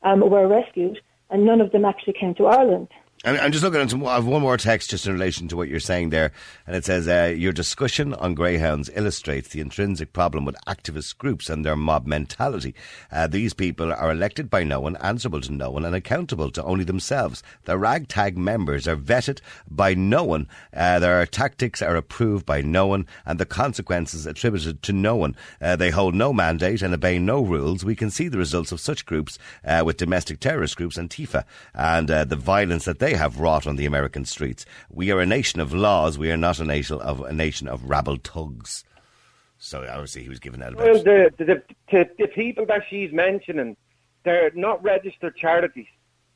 S4: um, were rescued, and none of them actually came to Ireland.
S3: I'm, just looking at some, I have one more text just in relation to what you're saying there, and it says uh, your discussion on greyhounds illustrates the intrinsic problem with activist groups and their mob mentality. Uh, these people are elected by no one, answerable to no one, and accountable to only themselves. Their ragtag members are vetted by no one. Uh, their tactics are approved by no one, and the consequences attributed to no one. Uh, they hold no mandate and obey no rules. We can see the results of such groups uh, with domestic terrorist groups and uh, the violence that they have wrought on the American streets. We are a nation of laws. We are not a nation of a nation of rabble tugs. So obviously he was giving that
S5: Well, the, the, the, the, people that she's mentioning, they're not registered charities.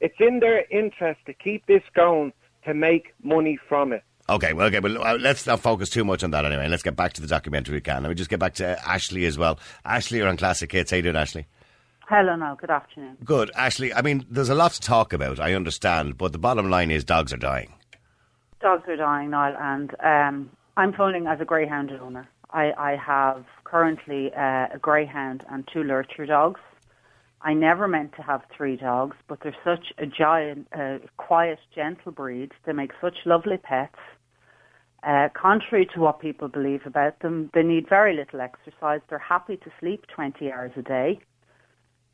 S5: It's in their interest to keep this going to make money from it.
S3: Okay, well, okay, well, uh, let's not focus too much on that anyway. Let's get back to the documentary we can. Let me just get back to Ashley as well. Ashley, you're on Classic Hits. How you doing, Ashley?
S8: Hello now, good afternoon.
S3: Good. Ashley, I mean, there's a lot to talk about, I understand, but the bottom line is dogs are dying.
S8: Dogs are dying, Niall, and um, I'm phoning as a greyhound owner. I, I have currently uh, a greyhound and two lurcher dogs. I never meant to have three dogs, but they're such a giant, uh, quiet, gentle breed. They make such lovely pets. Uh, contrary to what people believe about them, they need very little exercise. They're happy to sleep 20 hours a day.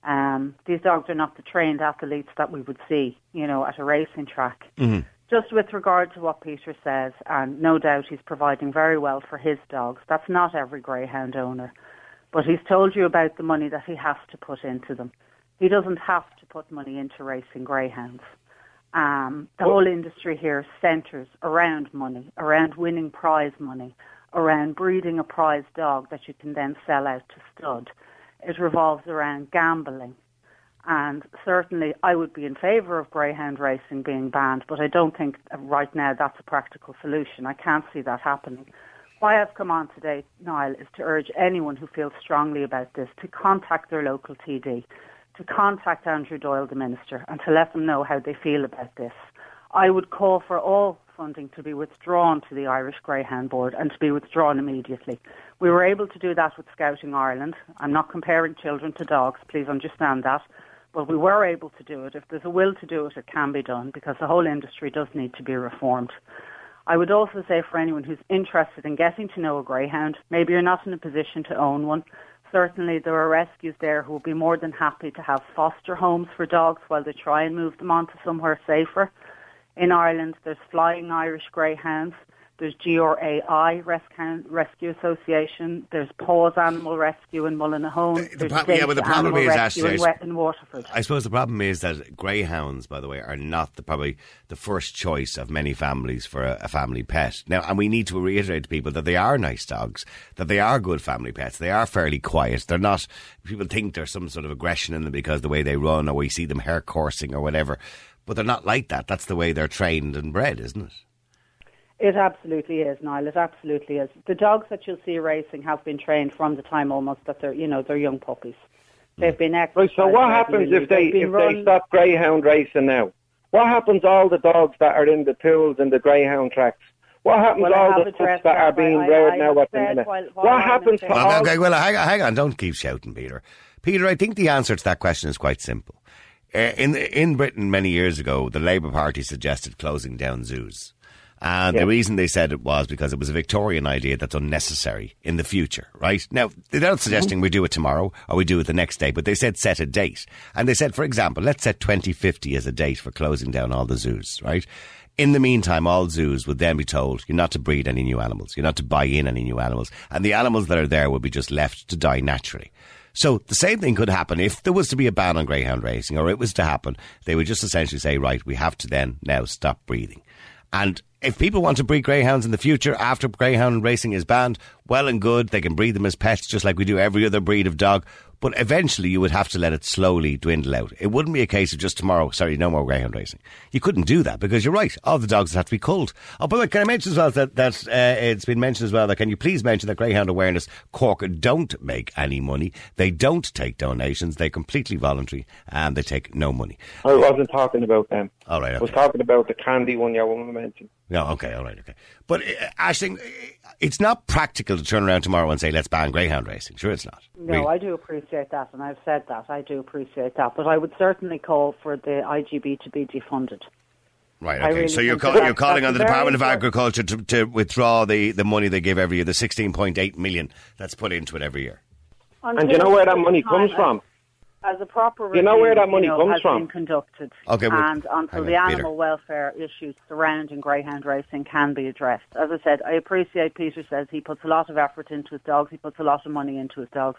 S8: Um, these dogs are not the trained athletes that we would see, you know, at a racing track. Just with regard to what Peter says, and no doubt he's providing very well for his dogs. That's not every greyhound owner, but he's told you about the money that he has to put into them. He doesn't have to put money into racing greyhounds. Um, the whole industry here centres around money, around winning prize money, around breeding a prize dog that you can then sell out to stud. It revolves around gambling. And certainly, I would be in favour of greyhound racing being banned, but I don't think right now that's a practical solution. I can't see that happening. Why I've come on today, Niall, is to urge anyone who feels strongly about this to contact their local TD, to contact Andrew Doyle, the Minister, and to let them know how they feel about this. I would call for all funding to be withdrawn to the Irish Greyhound Board and to be withdrawn immediately. We were able to do that with Scouting Ireland. I'm not comparing children to dogs, please understand that. But we were able to do it. If there's a will to do it, it can be done because the whole industry does need to be reformed. I would also say for anyone who's interested in getting to know a greyhound, maybe you're not in a position to own one. Certainly, there are rescues there who will be more than happy to have foster homes for dogs while they try and move them on to somewhere safer. In Ireland, there's Flying Irish Greyhounds. There's GRAI Rescue Association. There's Paws Animal Rescue in Mullinahone.
S3: The, the pro- yeah, but the problem
S8: Animal
S3: is actually,
S8: in Waterford.
S3: I suppose the problem is that greyhounds, by the way, are not the, probably the first choice of many families for a, a, family pet. Now, and we need to reiterate to people that they are nice dogs, that they are good family pets. They are fairly quiet. They're not. People think there's some sort of aggression in them because the way they run, or we see them hare coursing or whatever. But they're not like that. That's the way they're trained and bred, isn't it?
S8: It absolutely is, Niall. It absolutely is. The dogs that you'll see racing have been trained from the time almost that they're, you know, they're young puppies. They've been
S5: Right, so what happens if they if run... they stop greyhound racing now? What happens all the dogs that are in the pools and the greyhound tracks? What happens
S8: well,
S5: all the pups that are being
S8: I,
S5: reared
S8: I
S5: now at the minute?
S8: While,
S5: while what happens to
S3: well,
S5: all...
S3: Okay, well, hang on, hang on, don't keep shouting, Peter. Peter, I think the answer to that question is quite simple. Uh, in in Britain many years ago, the Labour Party suggested closing down zoos. And yeah. the reason they said it was because it was a Victorian idea that's unnecessary in the future, right? Now, they're not suggesting we do it tomorrow or we do it the next day, but they said set a date. And they said, for example, let's set 2050 as a date for closing down all the zoos, right? In the meantime, all zoos would then be told you're not to breed any new animals, you're not to buy in any new animals, and the animals that are there would be just left to die naturally. So the same thing could happen if there was to be a ban on greyhound racing, or it was to happen. They would just essentially say, right, we have to then now stop breeding. And if people want to breed greyhounds in the future after greyhound racing is banned, well and good. They can breed them as pets just like we do every other breed of dog. But eventually you would have to let it slowly dwindle out. It wouldn't be a case of just tomorrow, sorry, no more greyhound racing. You couldn't do that because you're right. All the dogs have to be culled. Oh, but can I mention as well that, that uh, it's been mentioned as well that can you please mention that Greyhound Awareness Cork don't make any money. They don't take donations. They're completely voluntary and they take no money.
S5: I wasn't talking about them.
S3: All right. Okay.
S5: I was talking about the candy one your woman mentioned.
S3: No, okay, all right, okay. But uh, Ashling, it's not practical to turn around tomorrow and say, let's ban greyhound racing. Sure, it's not.
S8: No, really. I do appreciate that, and I've said that. I do appreciate that. But I would certainly call for the IGB to be defunded.
S3: Right, okay. Really so you're, call, you're calling on the Department of Agriculture to, to withdraw the, the money they give every year, the 16.8 million that's put into it every year.
S5: Until and you know where that money comes from?
S8: As a proper
S5: you know where that money
S8: you know,
S5: comes
S8: has
S5: from.
S8: been conducted,
S3: okay, well,
S8: and until the animal
S3: Peter.
S8: welfare issues surrounding greyhound racing can be addressed. As I said, I appreciate Peter says he puts a lot of effort into his dogs, he puts a lot of money into his dogs.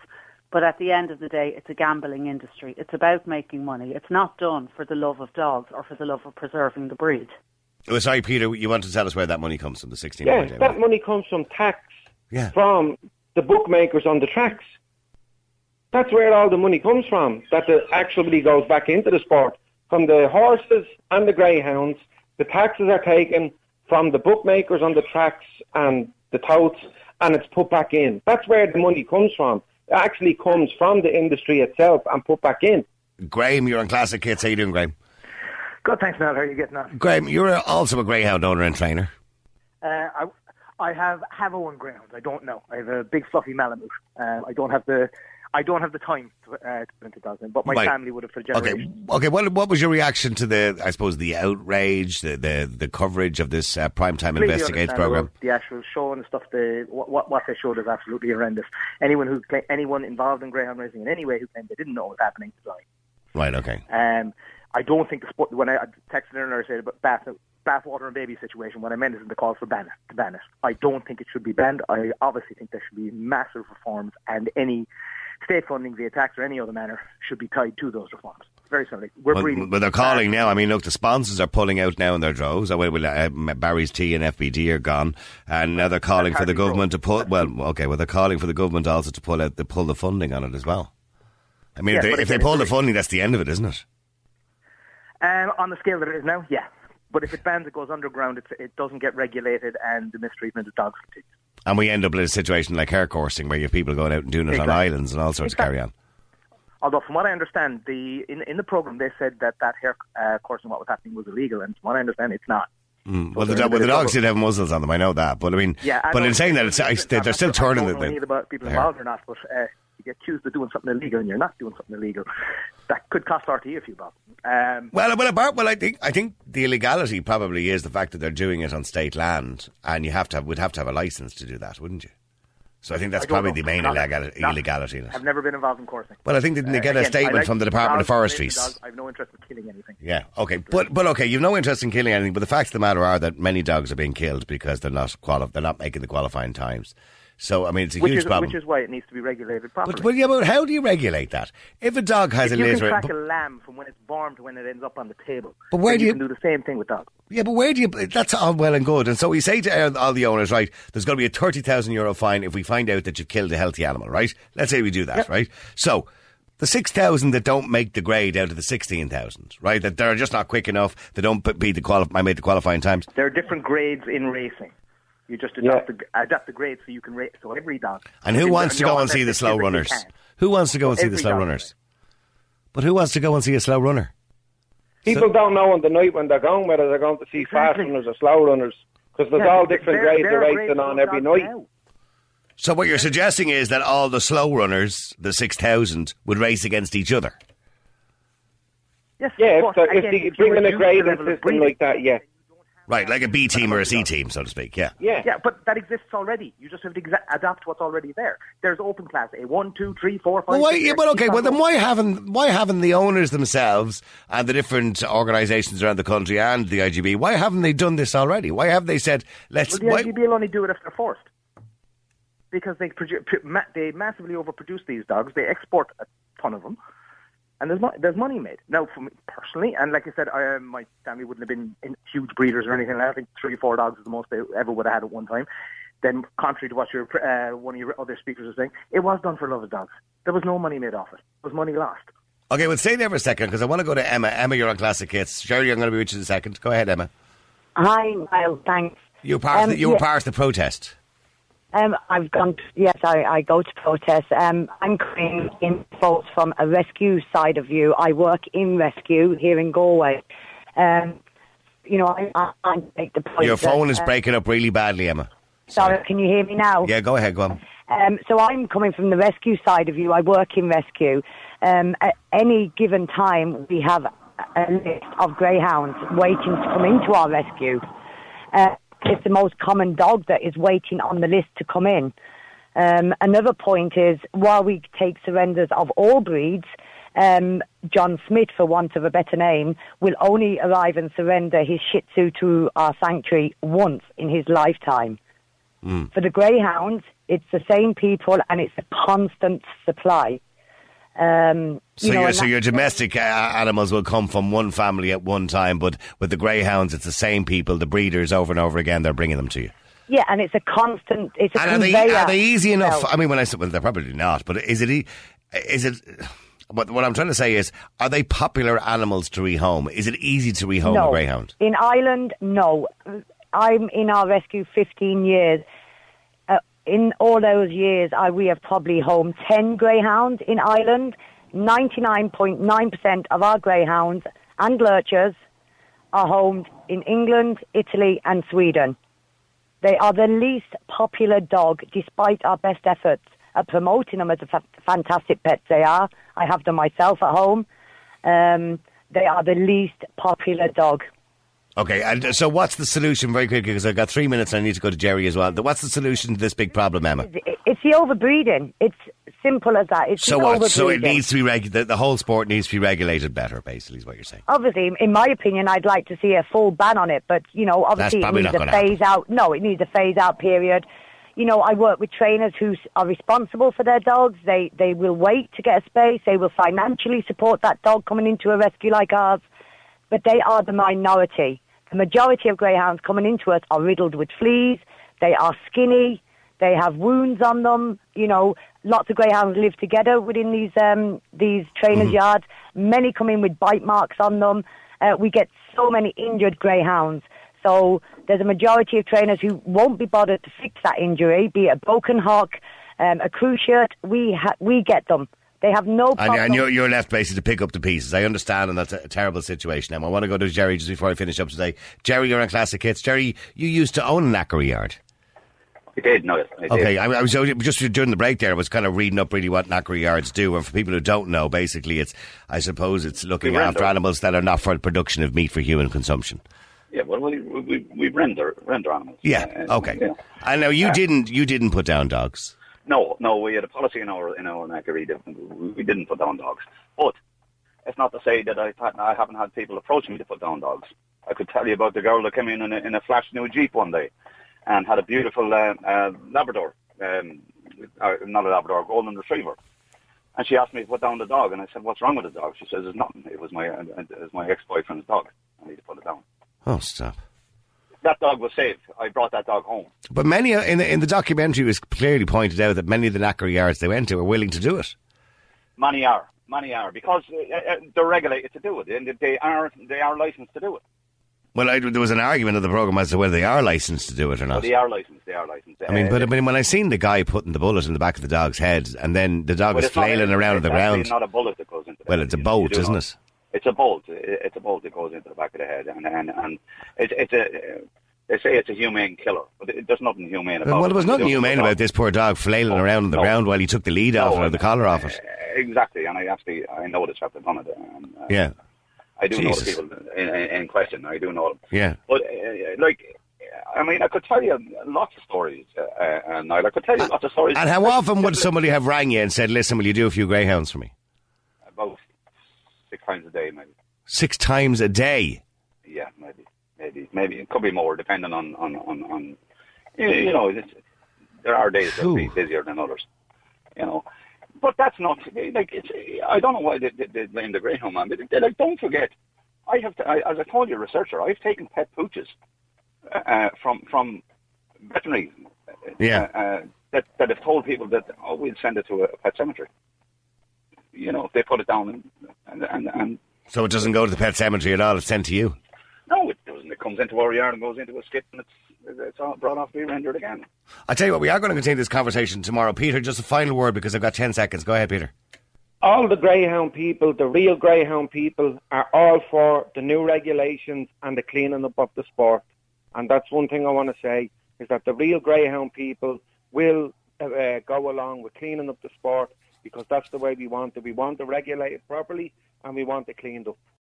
S8: But at the end of the day, it's a gambling industry. It's about making money. It's not done for the love of dogs or for the love of preserving the breed.
S3: Oh, sorry, Peter, you want to tell us where that money comes from, the 16
S5: Yeah, that money comes from tax
S3: yeah.
S5: from the bookmakers on the tracks. That's where all the money comes from. That the actually goes back into the sport from the horses and the greyhounds. The taxes are taken from the bookmakers on the tracks and the totes, and it's put back in. That's where the money comes from. It actually comes from the industry itself and put back in.
S3: Graham, you're on Classic Hits. How you doing, Graham?
S9: Good, thanks, Mel. How are you getting on?
S3: Graham, you're also a greyhound owner and trainer.
S9: Uh, I, I have have owned greyhounds. I don't know. I have a big fluffy Malamute. Uh, I don't have the I don't have the time to, uh, to put into but my
S3: Right.
S9: family would have for generations.
S3: Okay, okay. What what was your reaction to the, I suppose, the outrage, the the, the coverage of this uh, primetime
S9: Completely
S3: investigates program?
S9: The actual show and stuff, the what, what what they showed is absolutely horrendous. Anyone who anyone involved in greyhound racing in any way who claimed they didn't know what was happening is lying.
S3: Right. Okay.
S9: Um, I don't think the sport. When I I texted earlier, I said about bath, bathwater and baby situation. What I meant is the call for ban it, to ban it. I don't think it should be banned. I obviously think there should be massive reforms, and any state funding via tax or any other manner should be tied to those reforms. Very simply, we're
S3: But,
S9: breeding.
S3: but they're calling now. I mean, look, the sponsors are pulling out now in their droves. Well, well, uh, Barry's Tea and FBD are gone, and now they're calling for the government to pull. Well, okay, well, they're calling for the government also to pull out, to pull the funding on it as well. I mean,
S9: Yeah,
S3: if they, if they pull the funding, that's the end of it, isn't it?
S9: Um, on the scale that it is now, yeah. But if it bans, it goes underground. It's, it doesn't get regulated, and the mistreatment of dogs continues.
S3: And we end up in a situation like hare coursing, where you have people going out and doing it on islands and all sorts of carry on.
S9: Although, from what I understand, the in, in the program they said that that hare uh, coursing, what was happening, was illegal, and from what I understand, it's not.
S3: Mm. Well, the,
S9: a
S3: well, the dogs did have muzzles on them. I know that, but I mean,
S9: Yeah, I
S3: but in saying that,
S9: it's-
S3: I, they're, they're still turning the,
S9: about people involved or not, but uh, accused of doing something illegal, and you're not doing something illegal. That could cost RTE a few bob. Um,
S3: Well, well, apart, well, I think I think the illegality probably is the fact that they're doing it on state land, and you have to have, would have to have a license to do that, wouldn't you? So I think that's
S9: I
S3: probably
S9: know.
S3: the main
S9: Not-
S3: illegality,
S9: not-
S3: illegality in it.
S9: I've never been involved in coursing.
S3: Well, I think didn't they
S9: Uh,
S3: get a
S9: again, I
S3: statement
S9: like
S3: from the Department of
S9: dogs, I? I've no interest in killing anything.
S3: Yeah, okay, but but okay, you've no interest in killing anything. But the facts of the matter are that many dogs are being killed because they're not quali- they're not making the qualifying times. So I mean, it's a
S9: Which
S3: huge
S9: is,
S3: problem.
S9: which is why it needs to be regulated properly.
S3: but, but yeah, but how do you regulate that? If a dog has
S9: if
S3: a
S9: you
S3: laser,
S9: can track a lamb from when it's born to when it ends up on the table,
S3: But where do you-
S9: can do the same thing with dogs?
S3: Yeah, but where do you? That's all well and good. And so we say to all the owners, right? There's going to be a thirty thousand euro fine if we find out that you've killed a healthy animal, right? Let's say we do that, right? So the six thousand that don't make the grade out of the sixteen thousand, right? That they're just not quick enough. They don't beat the quali- I made the qualifying times.
S9: There are different grades in racing. You just adapt, the, adapt the grade so you can rate. So every dog.
S3: And who wants to go and see the slow runners? Who wants to go and see the slow runners? But who wants to go and see a slow runner?
S5: People don't know on the night when they're going whether they're going to see fast runners or slow runners because there's
S9: Yeah,
S5: all different
S9: they're-
S5: grades
S9: they're
S5: of racing on every night.
S9: now.
S3: So what you're suggesting is that all the slow runners, the six thousand, would race against each other.
S9: Yes,
S5: Yeah,
S9: but
S5: if, the, if they
S9: you
S5: bring in a
S9: reduce the
S5: grading system
S9: breeding.
S5: like that, yeah.
S3: Right, like a B team or a C team, so to speak. Yeah.
S5: Yeah.
S9: Yeah, but that exists already. You just have to exa- adapt what's already there. There's open class A one, two, three, four, five.
S3: Well, why,
S9: six,
S3: yeah,
S9: six,
S3: but okay,
S9: keep
S3: well then why haven't why haven't the owners themselves and the different organisations around the country and the IGB why haven't they done this already? Why have they said let's?
S9: Well, the
S3: why,
S9: IGB will only do it if they're forced. Because they produ- they massively overproduce these dogs. They export a ton of them, and there's mo- there's money made. Now, for me personally, and like I said, I, uh, my family wouldn't have been in huge breeders or anything. like. I think three, four dogs is the most they ever would have had at one time. Then, contrary to what your uh, one of your other speakers was saying, it was done for love of dogs. There was no money made off it. There was money lost.
S3: okay, well stay there for a second because I want to go to Emma. Emma, you're on Classic Hits. Sherry, I'm going to be with you in a second. Go ahead, Emma.
S10: Hi, Niall. Thanks.
S3: You were part. of
S10: Um,
S3: the, you were
S10: yeah.
S3: part of the protest.
S10: Um, I've gone. To, yes, I, I go to protest. Um, I'm coming in thoughts from a rescue side of view. I work in rescue here in Galway. Um, you know, I, I, I make the point.
S3: Your
S10: that,
S3: phone is
S10: uh,
S3: breaking up really badly, Emma.
S10: Sorry, can you hear me now?
S3: Yeah, go ahead, go on.
S10: Um, so I'm coming from the rescue side of you. I work in rescue. Um, at any given time, we have a list of greyhounds waiting to come into our rescue. Uh, it's the most common dog that is waiting on the list to come in. Um, another point is, while we take surrenders of all breeds, um, John Smith, for want of a better name, will only arrive and surrender his Shih Tzu to our sanctuary once in his lifetime. For the greyhounds, it's the same people and it's a constant supply. Um,
S3: So,
S10: you know,
S3: your, so your domestic uh, animals will come from one family at one time, but with the greyhounds, it's the same people, the breeders, over and over again. They're bringing them to you.
S10: yeah, and it's a constant. It's a
S3: And are they, are they easy enough? I mean, when I said well, they're probably not, but is it, is it, what, what I'm trying to say is, are they popular animals to rehome? Is it easy to rehome
S10: no.
S3: a greyhound?
S10: In Ireland, no. I'm in our rescue 15 years. In all those years, I, we have probably homed 10 greyhounds in Ireland. 99.9% of our greyhounds and lurchers are homed in England, Italy, and Sweden. They are the least popular dog, despite our best efforts at promoting them as a fa- fantastic pets they are. I have them myself at home. Um, they are the least popular dog.
S3: Okay, and uh, so what's the solution very quickly, because I've got three minutes and I need to go to Jerry as well. What's the solution to this big problem, Emma?
S10: It's the overbreeding. It's simple as that. It's
S3: So what? So it needs to be regu- the, the whole sport needs to be regulated better, basically, is what you're saying.
S10: Obviously, in my opinion, I'd like to see a full ban on it, but you know, obviously, it needs a
S3: gonna happen.
S10: phase out. No, it needs a phase out period. You know, I work with trainers who are responsible for their dogs. They they will wait to get a space. They will financially support that dog coming into a rescue like ours, but they are the minority. The majority of greyhounds coming into us are riddled with fleas. They are skinny. They have wounds on them. You know, lots of greyhounds live together within these um, these trainers' yards. Many come in with bite marks on them. Uh, we get so many injured greyhounds. So there's a majority of trainers who won't be bothered to fix that injury, be it a broken hock, um, a cruciate. We ha- we get them. They have no
S3: And,
S10: problem.
S3: and you're, you're left basically to pick up the pieces. I understand, and that's a terrible situation. Now, I want to go to Jerry just before I finish up today. Jerry, you're on Classic Hits. Jerry, you used to own a knackery yard.
S11: I did, no. I did.
S3: Okay, I, I was just during the break there. I was kind of reading up really what knackery yards do, and for people who don't know, basically, it's I suppose it's looking
S11: We render.
S3: after animals that are not for the production of meat for human consumption.
S11: Yeah, well, we, we, we render, render animals.
S3: Yeah,
S11: Uh,
S3: okay.
S11: yeah.
S3: I know you
S11: Uh,
S3: didn't. You didn't put down dogs.
S11: No, no, we had a policy in our in our that we didn't put down dogs. But it's not to say that had, I haven't had people approach me to put down dogs. I could tell you about the girl that came in in a, in a flash new Jeep one day and had a beautiful uh, uh, Labrador, um, uh, not a Labrador, golden retriever. And she asked me to put down the dog, and I said, "What's wrong with the dog?" She says, "There's nothing. It was my uh, it was my ex-boyfriend's dog. I need to put it down."
S3: Oh, stop.
S11: That dog was saved. I brought that dog home.
S3: But many uh, in the, in the documentary was clearly pointed out that many of the knackery yards they went to were willing to do it.
S11: Many are, many are, because uh, uh, they're regulated to do it, and they are they are licensed to do it.
S3: Well, I, there was an argument of the program as to whether they are licensed to do it or not.
S11: they are licensed. They are licensed.
S3: I mean, but I mean, when I seen the guy putting the bullet in the back of the dog's head, and then the dog
S11: but
S3: was
S11: it's not-
S3: flailing around on the
S11: it's
S3: ground.
S11: Not a bullet that goes into.
S3: Well, it's a
S11: you
S3: isn't it?
S11: It's a bolt. It's a bolt that goes into the back of the head, and and and it's it's a. uh, They say it's a humane killer, but it, there's nothing humane about
S3: Well,
S11: it.
S3: there was nothing humane about this poor dog flailing
S11: No,
S3: around on the
S11: no.
S3: ground while he took the lead off it
S11: No,
S3: or the collar off it.
S11: Uh, Exactly, and I actually I know the chap that done it. And, uh,
S3: Yeah,
S11: I do know the people in, in, in question. I do know them.
S3: yeah.
S11: But uh, like, I mean, I could tell you lots of stories, uh, uh, and I could tell you lots of stories.
S3: And how often would somebody have rang you and said, "Listen, will you do a few greyhounds for me?"
S11: About six times a day, maybe.
S3: Six times a day.
S11: Yeah, maybe, maybe, maybe it could be more, depending on on on. on you, you know, it's, there are days that'll be busier than others. You know, but that's not like it's. I don't know why they, they, they blame the greyhound man, but they, like, don't forget. I have, to, I, as I told you, researcher, I've taken pet pooches uh, from from veterinary
S3: Yeah.
S11: uh, uh, that that have told people that oh we'll send it to a pet cemetery. You know, they put it down and and and, and
S3: So it doesn't go to the pet cemetery at all. It's sent to you.
S11: no, it doesn't. It comes into our yard and goes into a skip and it's it's all brought off to be rendered again.
S3: I tell you what, we are going to continue this conversation tomorrow. Peter, just a final word because I've got ten seconds. Go ahead, Peter.
S12: all the greyhound people, the real greyhound people, are all for the new regulations and the cleaning up of the sport. And that's one thing I want to say is that the real greyhound people will uh, go along with cleaning up the sport because that's the way we want it. We want to regulate it properly and we want it cleaned up.